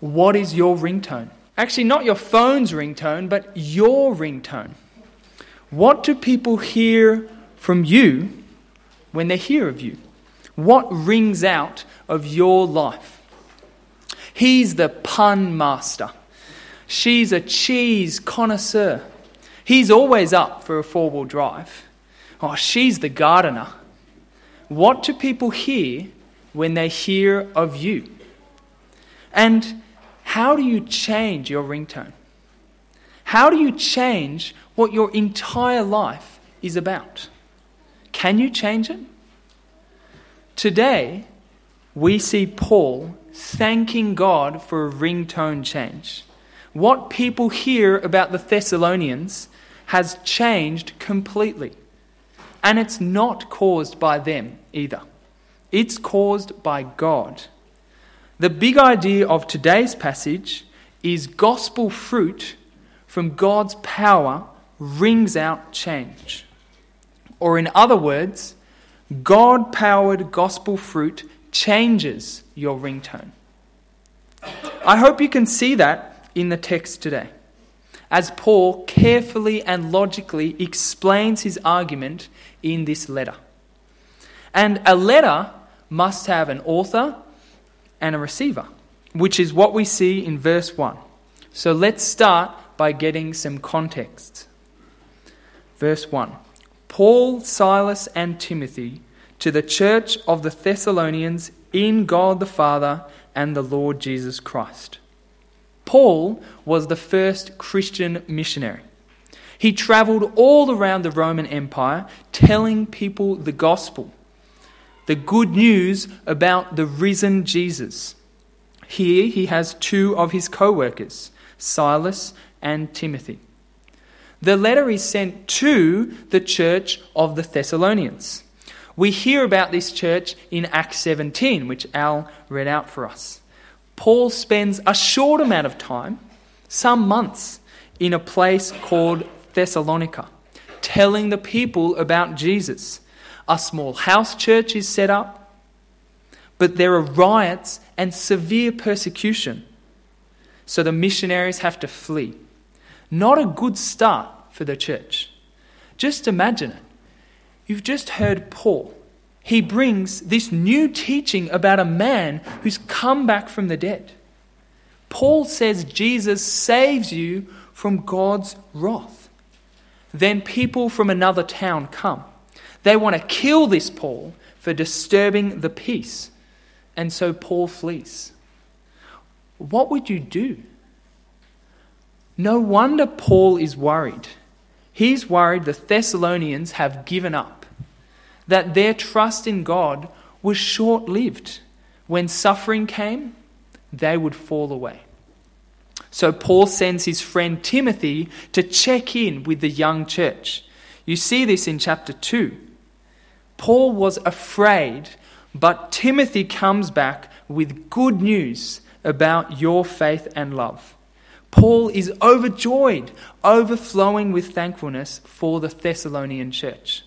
what is your ringtone? Actually, not your phone's ringtone, but your ringtone. What do people hear from you when they hear of you? What rings out of your life? He's the pun master. She's a cheese connoisseur. He's always up for a four wheel drive. Oh, she's the gardener. What do people hear when they hear of you? And how do you change your ringtone? How do you change what your entire life is about? Can you change it? Today, we see Paul thanking God for a ringtone change. What people hear about the Thessalonians has changed completely. And it's not caused by them either, it's caused by God. The big idea of today's passage is gospel fruit from God's power rings out change. Or, in other words, God powered gospel fruit changes your ringtone. I hope you can see that in the text today, as Paul carefully and logically explains his argument in this letter. And a letter must have an author and a receiver, which is what we see in verse 1. So let's start by getting some context. Verse 1 Paul, Silas, and Timothy to the church of the Thessalonians in God the Father and the Lord Jesus Christ. Paul was the first Christian missionary. He traveled all around the Roman Empire telling people the gospel the good news about the risen Jesus. Here he has two of his co workers, Silas and Timothy. The letter is sent to the church of the Thessalonians. We hear about this church in Acts 17, which Al read out for us. Paul spends a short amount of time, some months, in a place called Thessalonica, telling the people about Jesus a small house church is set up, but there are riots and severe persecution. So the missionaries have to flee. Not a good start for the church. Just imagine it. You've just heard Paul. He brings this new teaching about a man who's come back from the dead. Paul says Jesus saves you from God's wrath. Then people from another town come. They want to kill this Paul for disturbing the peace. And so Paul flees. What would you do? No wonder Paul is worried. He's worried the Thessalonians have given up, that their trust in God was short lived. When suffering came, they would fall away. So Paul sends his friend Timothy to check in with the young church. You see this in chapter 2. Paul was afraid, but Timothy comes back with good news about your faith and love. Paul is overjoyed, overflowing with thankfulness for the Thessalonian church.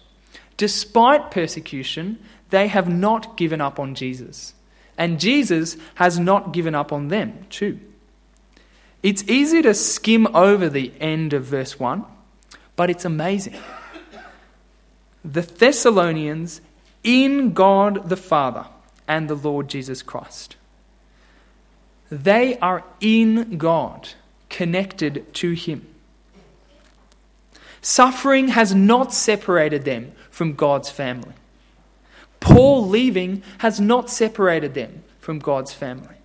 Despite persecution, they have not given up on Jesus. And Jesus has not given up on them, too. It's easy to skim over the end of verse 1, but it's amazing the Thessalonians in God the Father and the Lord Jesus Christ. They are in God, connected to Him. Suffering has not separated them from God's family. Paul leaving has not separated them from God's family.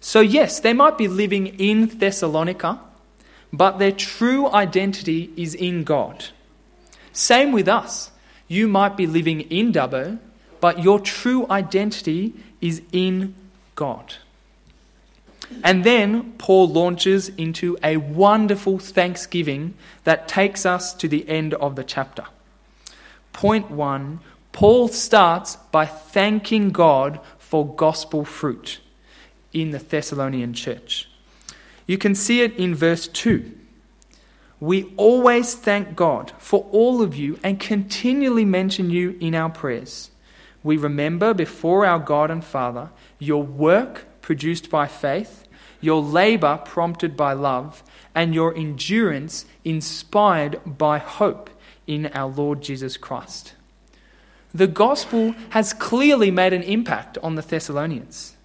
So, yes, they might be living in Thessalonica, but their true identity is in God. Same with us. You might be living in Dubbo, but your true identity is in God. And then Paul launches into a wonderful thanksgiving that takes us to the end of the chapter. Point one Paul starts by thanking God for gospel fruit in the Thessalonian church. You can see it in verse 2. We always thank God for all of you and continually mention you in our prayers. We remember before our God and Father your work produced by faith, your labor prompted by love, and your endurance inspired by hope in our Lord Jesus Christ. The gospel has clearly made an impact on the Thessalonians.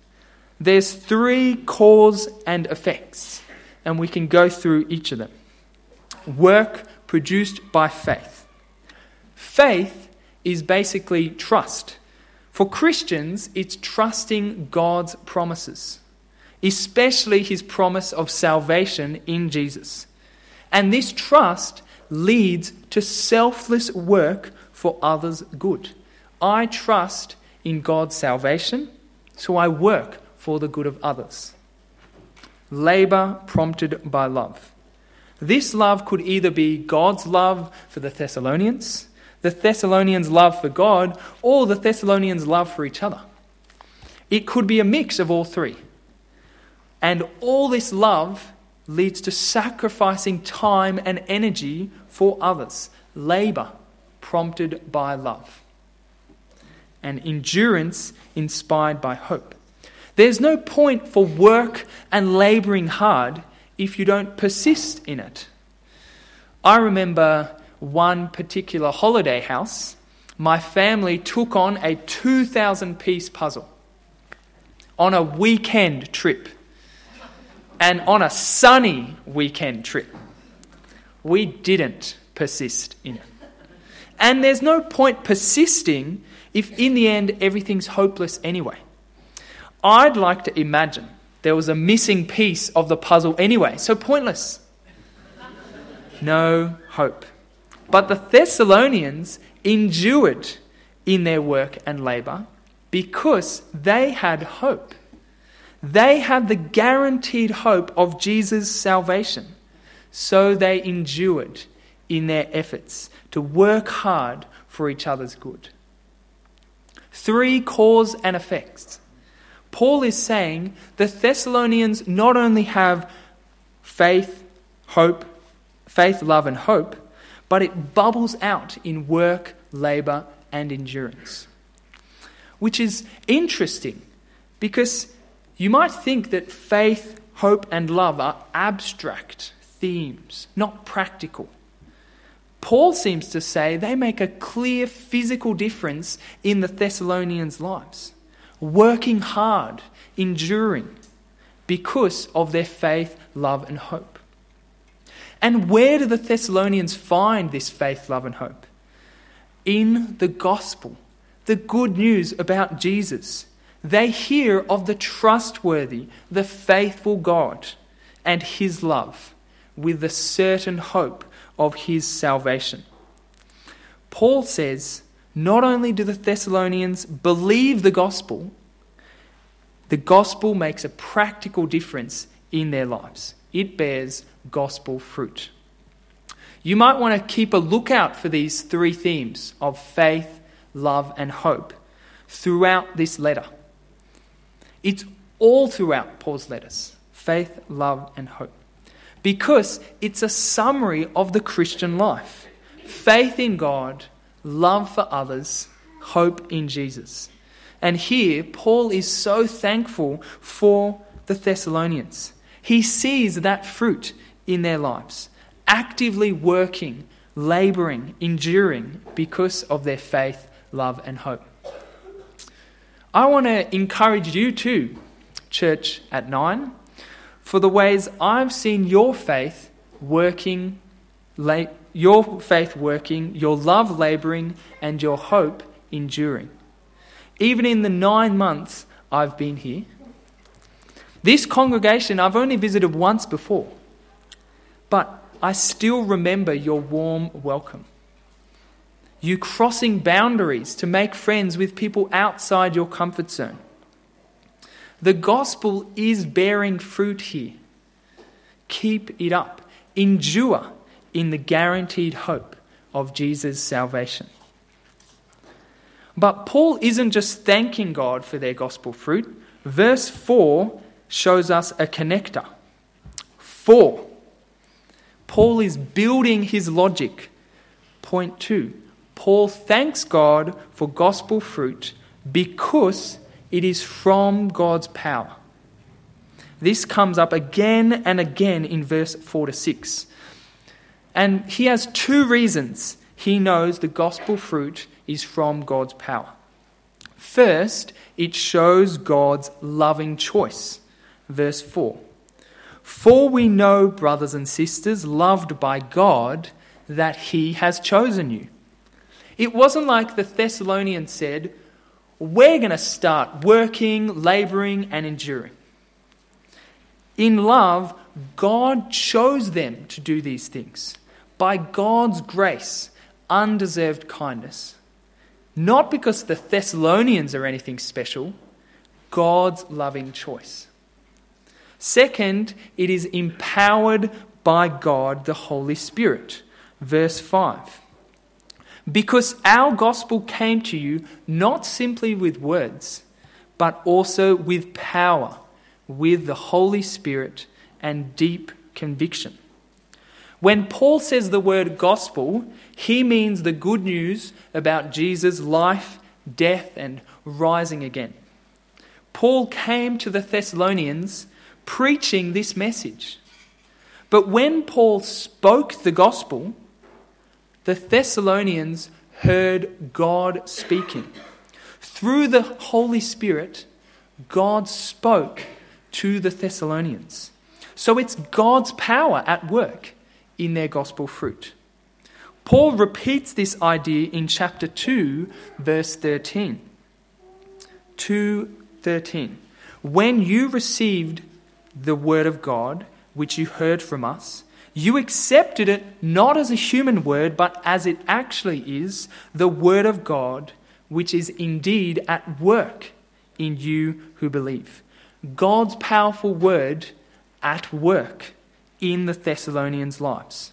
There's three cause and effects, and we can go through each of them. Work produced by faith. Faith is basically trust. For Christians, it's trusting God's promises, especially his promise of salvation in Jesus. And this trust leads to selfless work for others' good. I trust in God's salvation, so I work for the good of others. Labor prompted by love. This love could either be God's love for the Thessalonians, the Thessalonians' love for God, or the Thessalonians' love for each other. It could be a mix of all three. And all this love leads to sacrificing time and energy for others, labor prompted by love, and endurance inspired by hope. There's no point for work and laboring hard if you don't persist in it. I remember one particular holiday house, my family took on a 2,000 piece puzzle on a weekend trip and on a sunny weekend trip. We didn't persist in it. And there's no point persisting if in the end everything's hopeless anyway. I'd like to imagine there was a missing piece of the puzzle anyway, so pointless. No hope. But the Thessalonians endured in their work and labor because they had hope. They had the guaranteed hope of Jesus' salvation. So they endured in their efforts to work hard for each other's good. Three cause and effects. Paul is saying the Thessalonians not only have faith, hope, faith, love, and hope, but it bubbles out in work, labor, and endurance. Which is interesting because you might think that faith, hope, and love are abstract themes, not practical. Paul seems to say they make a clear physical difference in the Thessalonians' lives, working hard, enduring, because of their faith, love, and hope. And where do the Thessalonians find this faith, love, and hope? In the gospel, the good news about Jesus. They hear of the trustworthy, the faithful God and his love with the certain hope of his salvation. Paul says not only do the Thessalonians believe the gospel, the gospel makes a practical difference in their lives. It bears gospel fruit. You might want to keep a lookout for these three themes of faith, love, and hope throughout this letter. It's all throughout Paul's letters faith, love, and hope. Because it's a summary of the Christian life faith in God, love for others, hope in Jesus. And here, Paul is so thankful for the Thessalonians. He sees that fruit in their lives, actively working, laboring, enduring because of their faith, love, and hope. I want to encourage you too, church at nine, for the ways I've seen your faith working, your faith working, your love laboring, and your hope enduring. Even in the nine months I've been here, this congregation I've only visited once before, but I still remember your warm welcome. You crossing boundaries to make friends with people outside your comfort zone. The gospel is bearing fruit here. Keep it up. Endure in the guaranteed hope of Jesus' salvation. But Paul isn't just thanking God for their gospel fruit. Verse 4 shows us a connector. Four, Paul is building his logic. Point two, Paul thanks God for gospel fruit because it is from God's power. This comes up again and again in verse 4 to 6. And he has two reasons he knows the gospel fruit is from God's power. First, it shows God's loving choice. Verse 4 For we know, brothers and sisters, loved by God, that he has chosen you. It wasn't like the Thessalonians said, We're going to start working, laboring, and enduring. In love, God chose them to do these things by God's grace, undeserved kindness. Not because the Thessalonians are anything special, God's loving choice. Second, it is empowered by God the Holy Spirit. Verse 5. Because our gospel came to you not simply with words, but also with power, with the Holy Spirit and deep conviction. When Paul says the word gospel, he means the good news about Jesus' life, death, and rising again. Paul came to the Thessalonians preaching this message. But when Paul spoke the gospel, the Thessalonians heard God speaking. Through the Holy Spirit, God spoke to the Thessalonians. So it's God's power at work in their gospel fruit. Paul repeats this idea in chapter 2, verse 13. 2:13. When you received the word of God, which you heard from us, you accepted it not as a human word, but as it actually is, the word of God, which is indeed at work in you who believe. God's powerful word at work in the Thessalonians' lives.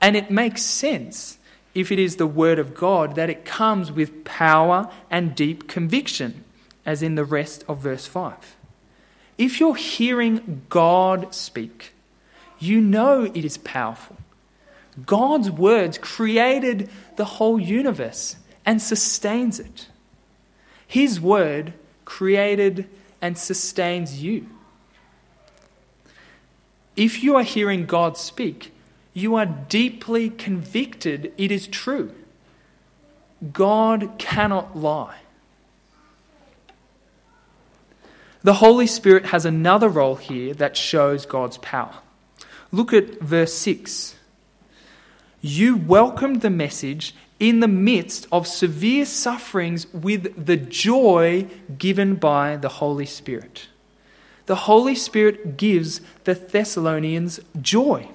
And it makes sense if it is the Word of God that it comes with power and deep conviction, as in the rest of verse 5. If you're hearing God speak, you know it is powerful. God's words created the whole universe and sustains it. His word created and sustains you. If you are hearing God speak, you are deeply convicted it is true. God cannot lie. The Holy Spirit has another role here that shows God's power. Look at verse 6. You welcomed the message in the midst of severe sufferings with the joy given by the Holy Spirit the Holy Spirit gives the Thessalonians joy.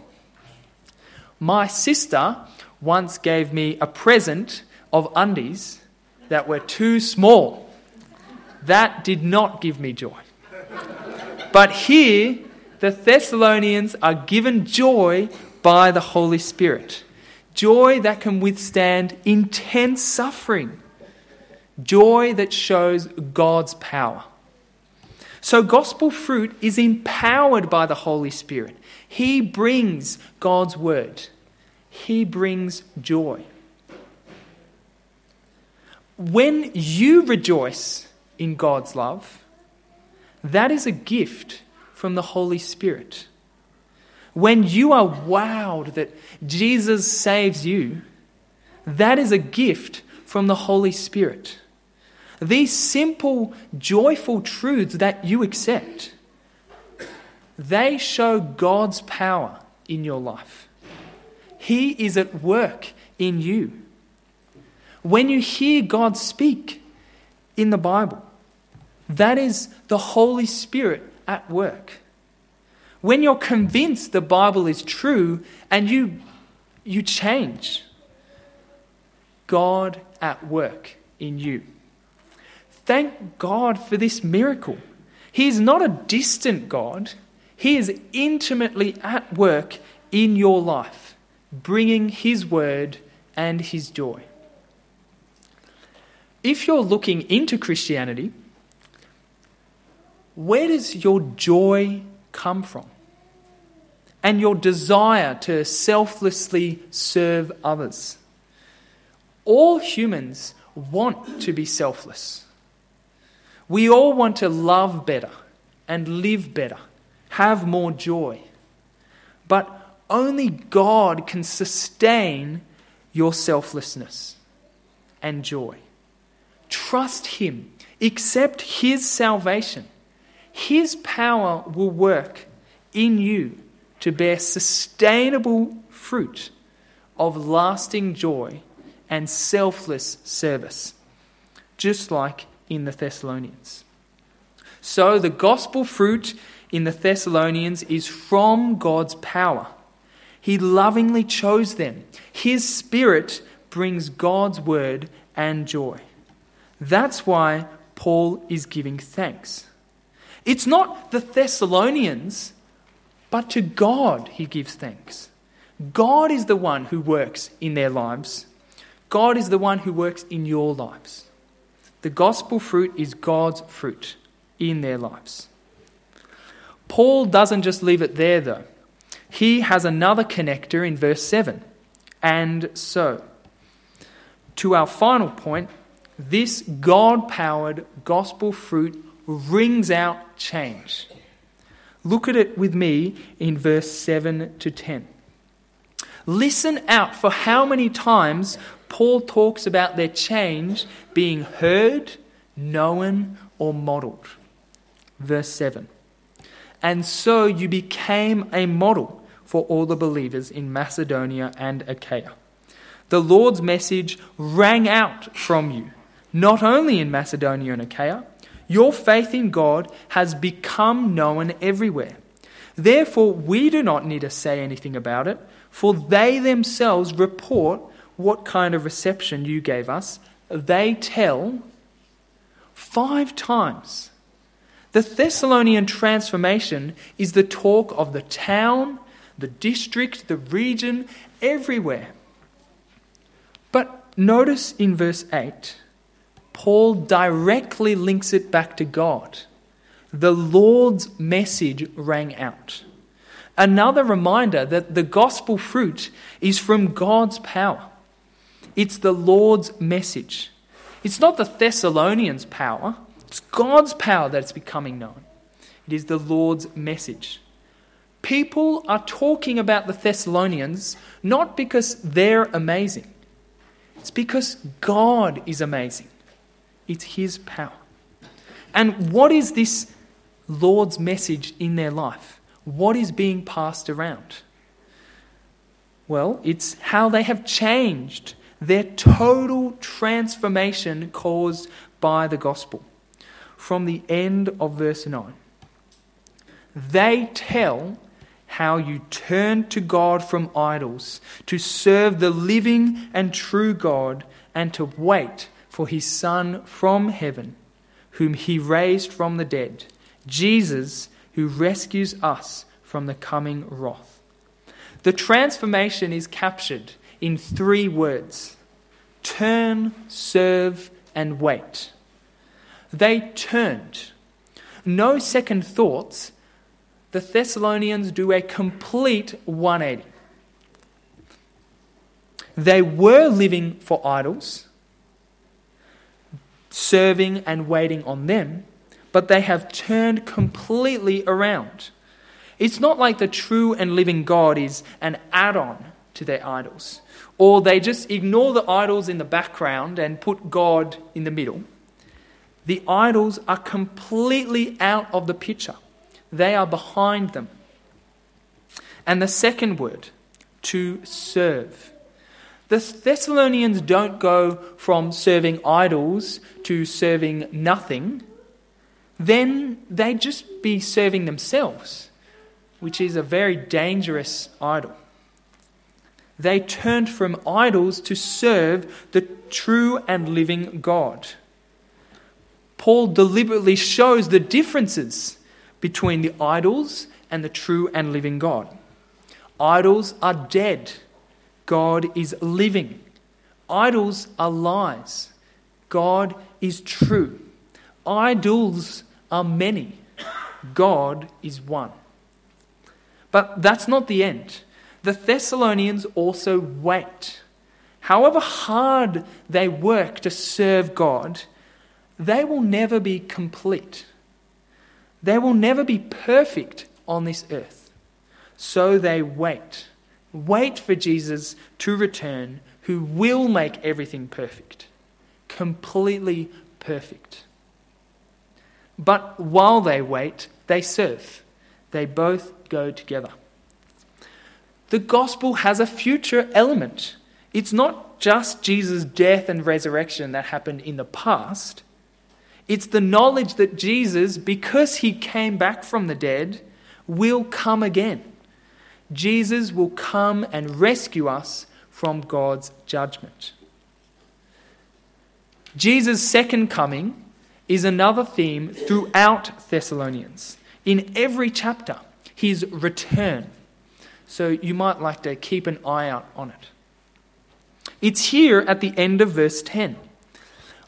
My sister once gave me a present of undies that were too small. That did not give me joy. But here, the Thessalonians are given joy by the Holy Spirit. Joy that can withstand intense suffering. Joy that shows God's power. So, gospel fruit is empowered by the Holy Spirit. He brings God's word, He brings joy. When you rejoice in God's love, that is a gift from the Holy Spirit. When you are wowed that Jesus saves you, that is a gift from the Holy Spirit. These simple, joyful truths that you accept, they show God's power in your life. He is at work in you. When you hear God speak in the Bible, that is the Holy Spirit at work. When you're convinced the Bible is true and you, you change, God at work in you. Thank God for this miracle. He is not a distant God, He is intimately at work in your life, bringing His word and His joy. If you're looking into Christianity, where does your joy come from? And your desire to selflessly serve others? All humans want to be selfless. We all want to love better, and live better, have more joy. But only God can sustain your selflessness and joy. Trust Him, accept His salvation. His power will work in you to bear sustainable fruit of lasting joy and selfless service, just like in the Thessalonians. So, the gospel fruit in the Thessalonians is from God's power. He lovingly chose them. His Spirit brings God's word and joy. That's why Paul is giving thanks. It's not the Thessalonians, but to God he gives thanks. God is the one who works in their lives. God is the one who works in your lives. The gospel fruit is God's fruit in their lives. Paul doesn't just leave it there, though. He has another connector in verse 7. And so, to our final point, this God powered gospel fruit rings out change. Look at it with me in verse 7 to 10. Listen out for how many times Paul talks about their change being heard, known, or modeled. Verse 7 And so you became a model for all the believers in Macedonia and Achaia. The Lord's message rang out from you, not only in Macedonia and Achaia. Your faith in God has become known everywhere. Therefore, we do not need to say anything about it for they themselves report what kind of reception you gave us. They tell five times. The Thessalonian transformation is the talk of the town, the district, the region, everywhere. But notice in verse 8, Paul directly links it back to God. The Lord's message rang out. Another reminder that the gospel fruit is from God's power. It's the Lord's message. It's not the Thessalonians' power, it's God's power that's becoming known. It is the Lord's message. People are talking about the Thessalonians not because they're amazing, it's because God is amazing. It's His power. And what is this Lord's message in their life? What is being passed around? Well, it's how they have changed, their total transformation caused by the gospel. From the end of verse 9, they tell how you turned to God from idols to serve the living and true God and to wait for his Son from heaven, whom he raised from the dead, Jesus who rescues us from the coming wrath. The transformation is captured in three words turn, serve, and wait. They turned. No second thoughts. The Thessalonians do a complete 180. They were living for idols, serving and waiting on them but they have turned completely around. It's not like the true and living God is an add on to their idols, or they just ignore the idols in the background and put God in the middle. The idols are completely out of the picture, they are behind them. And the second word, to serve. The Thessalonians don't go from serving idols to serving nothing then they'd just be serving themselves, which is a very dangerous idol. They turned from idols to serve the true and living God. Paul deliberately shows the differences between the idols and the true and living God. Idols are dead, God is living. Idols are lies, God is true. Idols are many, God is one. But that's not the end. The Thessalonians also wait. However hard they work to serve God, they will never be complete. They will never be perfect on this earth. So they wait. Wait for Jesus to return, who will make everything perfect. Completely perfect. But while they wait, they serve. They both go together. The gospel has a future element. It's not just Jesus' death and resurrection that happened in the past. It's the knowledge that Jesus, because he came back from the dead, will come again. Jesus will come and rescue us from God's judgment. Jesus' second coming is another theme throughout Thessalonians. In every chapter, his return. So you might like to keep an eye out on it. It's here at the end of verse 10.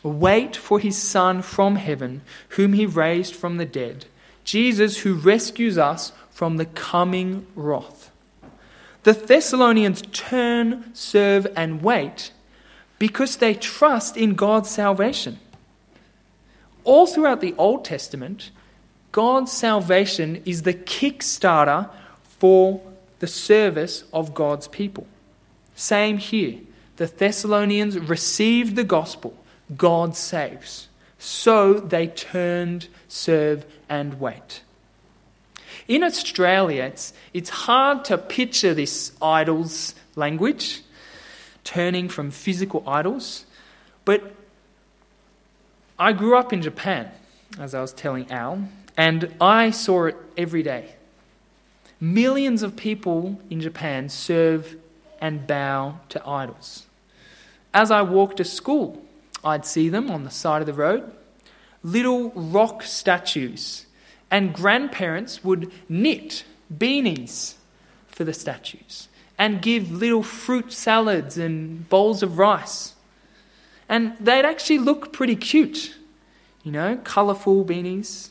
Wait for his Son from heaven, whom he raised from the dead, Jesus who rescues us from the coming wrath. The Thessalonians turn, serve, and wait because they trust in God's salvation. All throughout the Old Testament, God's salvation is the kickstarter for the service of God's people. Same here. The Thessalonians received the gospel, God saves. So they turned, serve, and wait. In Australia, it's, it's hard to picture this idols language, turning from physical idols. But I grew up in Japan, as I was telling Al, and I saw it every day. Millions of people in Japan serve and bow to idols. As I walked to school, I'd see them on the side of the road little rock statues, and grandparents would knit beanies for the statues and give little fruit salads and bowls of rice. And they'd actually look pretty cute, you know, colourful beanies.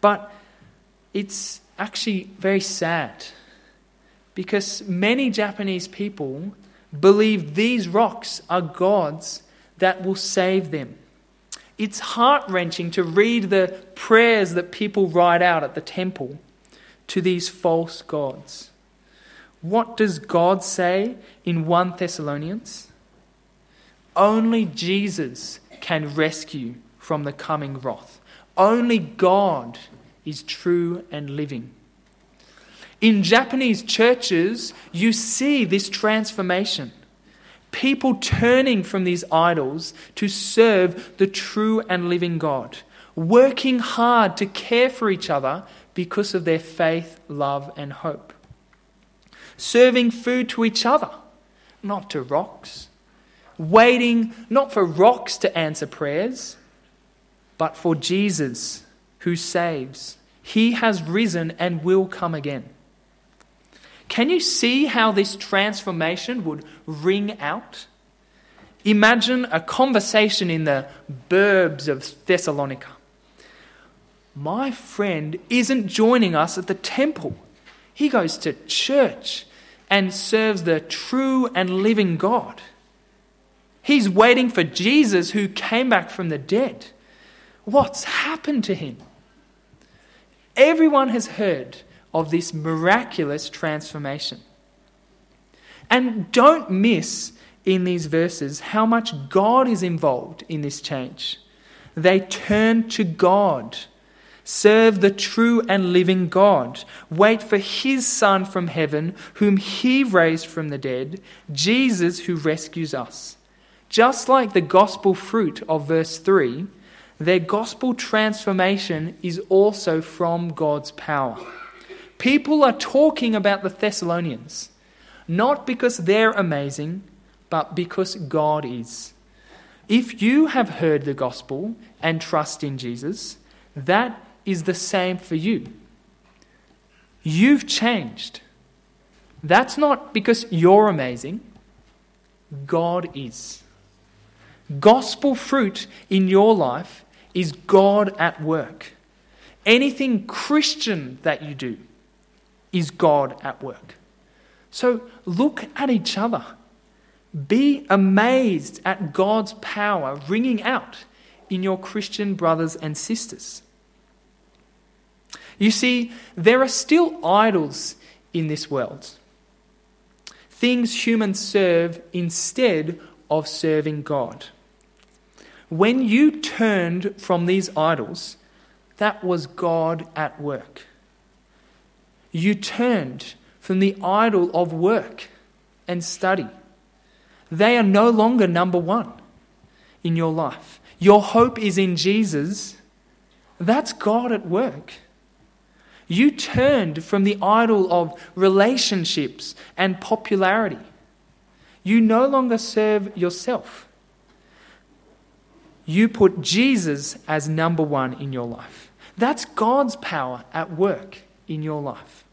But it's actually very sad because many Japanese people believe these rocks are gods that will save them. It's heart wrenching to read the prayers that people write out at the temple to these false gods. What does God say in 1 Thessalonians? Only Jesus can rescue from the coming wrath. Only God is true and living. In Japanese churches, you see this transformation. People turning from these idols to serve the true and living God, working hard to care for each other because of their faith, love, and hope. Serving food to each other, not to rocks. Waiting not for rocks to answer prayers, but for Jesus who saves. He has risen and will come again. Can you see how this transformation would ring out? Imagine a conversation in the burbs of Thessalonica. My friend isn't joining us at the temple. He goes to church and serves the true and living God. He's waiting for Jesus who came back from the dead. What's happened to him? Everyone has heard of this miraculous transformation. And don't miss in these verses how much God is involved in this change. They turn to God, serve the true and living God, wait for His Son from heaven, whom He raised from the dead, Jesus who rescues us. Just like the gospel fruit of verse 3, their gospel transformation is also from God's power. People are talking about the Thessalonians, not because they're amazing, but because God is. If you have heard the gospel and trust in Jesus, that is the same for you. You've changed. That's not because you're amazing, God is. Gospel fruit in your life is God at work. Anything Christian that you do, is God at work. So look at each other. Be amazed at God's power ringing out in your Christian brothers and sisters. You see, there are still idols in this world. Things humans serve instead of serving God. When you turned from these idols, that was God at work. You turned from the idol of work and study. They are no longer number one in your life. Your hope is in Jesus. That's God at work. You turned from the idol of relationships and popularity. You no longer serve yourself. You put Jesus as number one in your life. That's God's power at work in your life.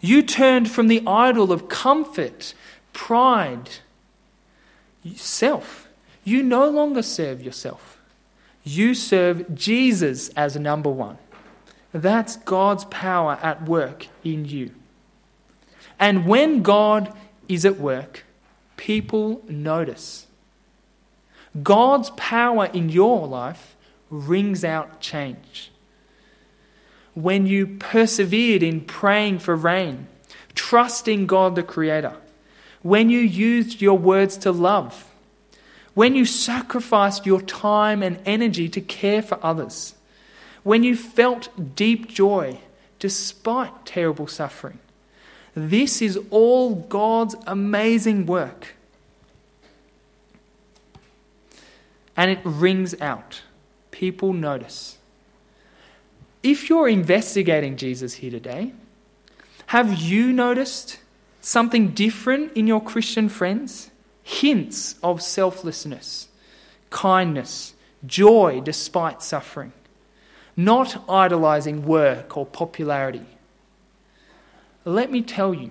You turned from the idol of comfort, pride, self. You no longer serve yourself. You serve Jesus as number one. That's God's power at work in you. And when God is at work, people notice. God's power in your life rings out change. When you persevered in praying for rain, trusting God the Creator, when you used your words to love, when you sacrificed your time and energy to care for others, when you felt deep joy despite terrible suffering. This is all God's amazing work. And it rings out. People notice. If you're investigating Jesus here today, have you noticed something different in your Christian friends? Hints of selflessness, kindness, joy despite suffering, not idolizing work or popularity. Let me tell you,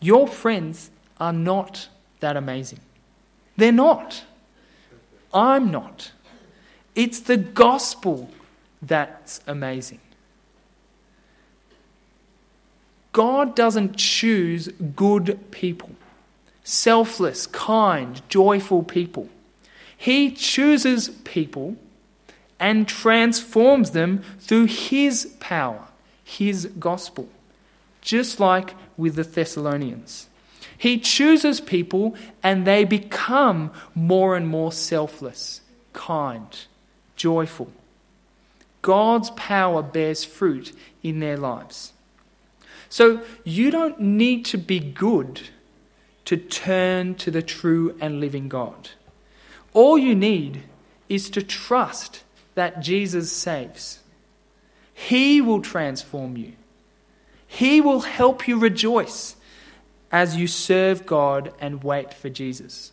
your friends are not that amazing. They're not. I'm not. It's the gospel that's amazing. God doesn't choose good people, selfless, kind, joyful people. He chooses people and transforms them through His power, His gospel, just like with the Thessalonians. He chooses people and they become more and more selfless, kind, joyful. God's power bears fruit in their lives. So you don't need to be good to turn to the true and living God. All you need is to trust that Jesus saves. He will transform you. He will help you rejoice as you serve God and wait for Jesus.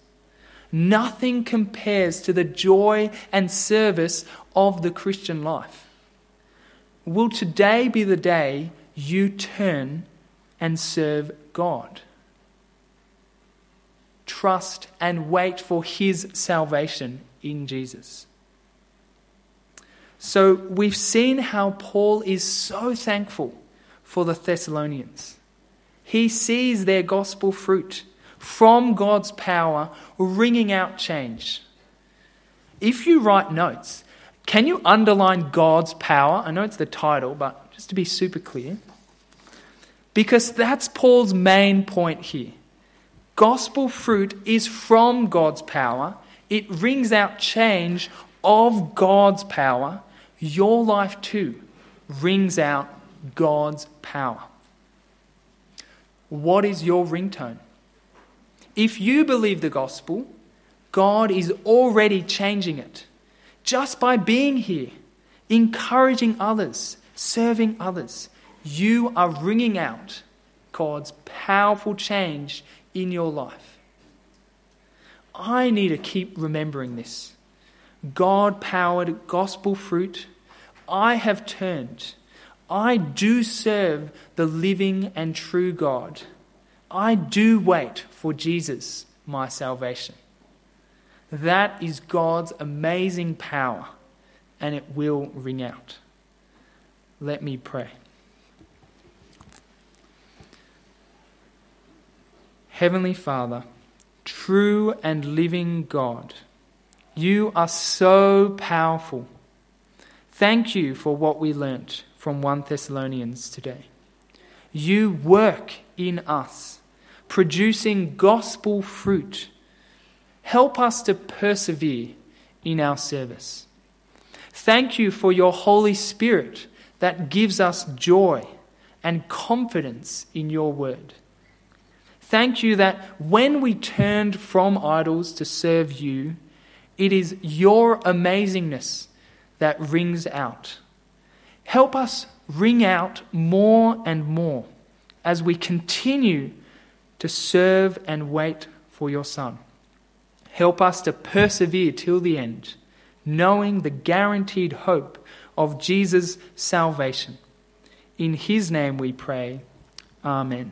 Nothing compares to the joy and service of the Christian life. Will today be the day you turn and serve God? Trust and wait for His salvation in Jesus. So, we've seen how Paul is so thankful for the Thessalonians. He sees their gospel fruit from God's power ringing out change. If you write notes, can you underline God's power? I know it's the title, but just to be super clear. Because that's Paul's main point here. Gospel fruit is from God's power, it rings out change of God's power. Your life too rings out God's power. What is your ringtone? If you believe the gospel, God is already changing it just by being here, encouraging others, serving others. You are ringing out God's powerful change in your life. I need to keep remembering this. God powered gospel fruit. I have turned I do serve the living and true God. I do wait for Jesus, my salvation. That is God's amazing power, and it will ring out. Let me pray. Heavenly Father, true and living God, you are so powerful. Thank you for what we learnt from 1 Thessalonians today. You work in us, producing gospel fruit. Help us to persevere in our service. Thank you for your Holy Spirit that gives us joy and confidence in your word. Thank you that when we turned from idols to serve you, it is your amazingness that rings out. Help us ring out more and more as we continue to serve and wait for your Son. Help us to persevere till the end, knowing the guaranteed hope of Jesus' salvation. In his name we pray. Amen.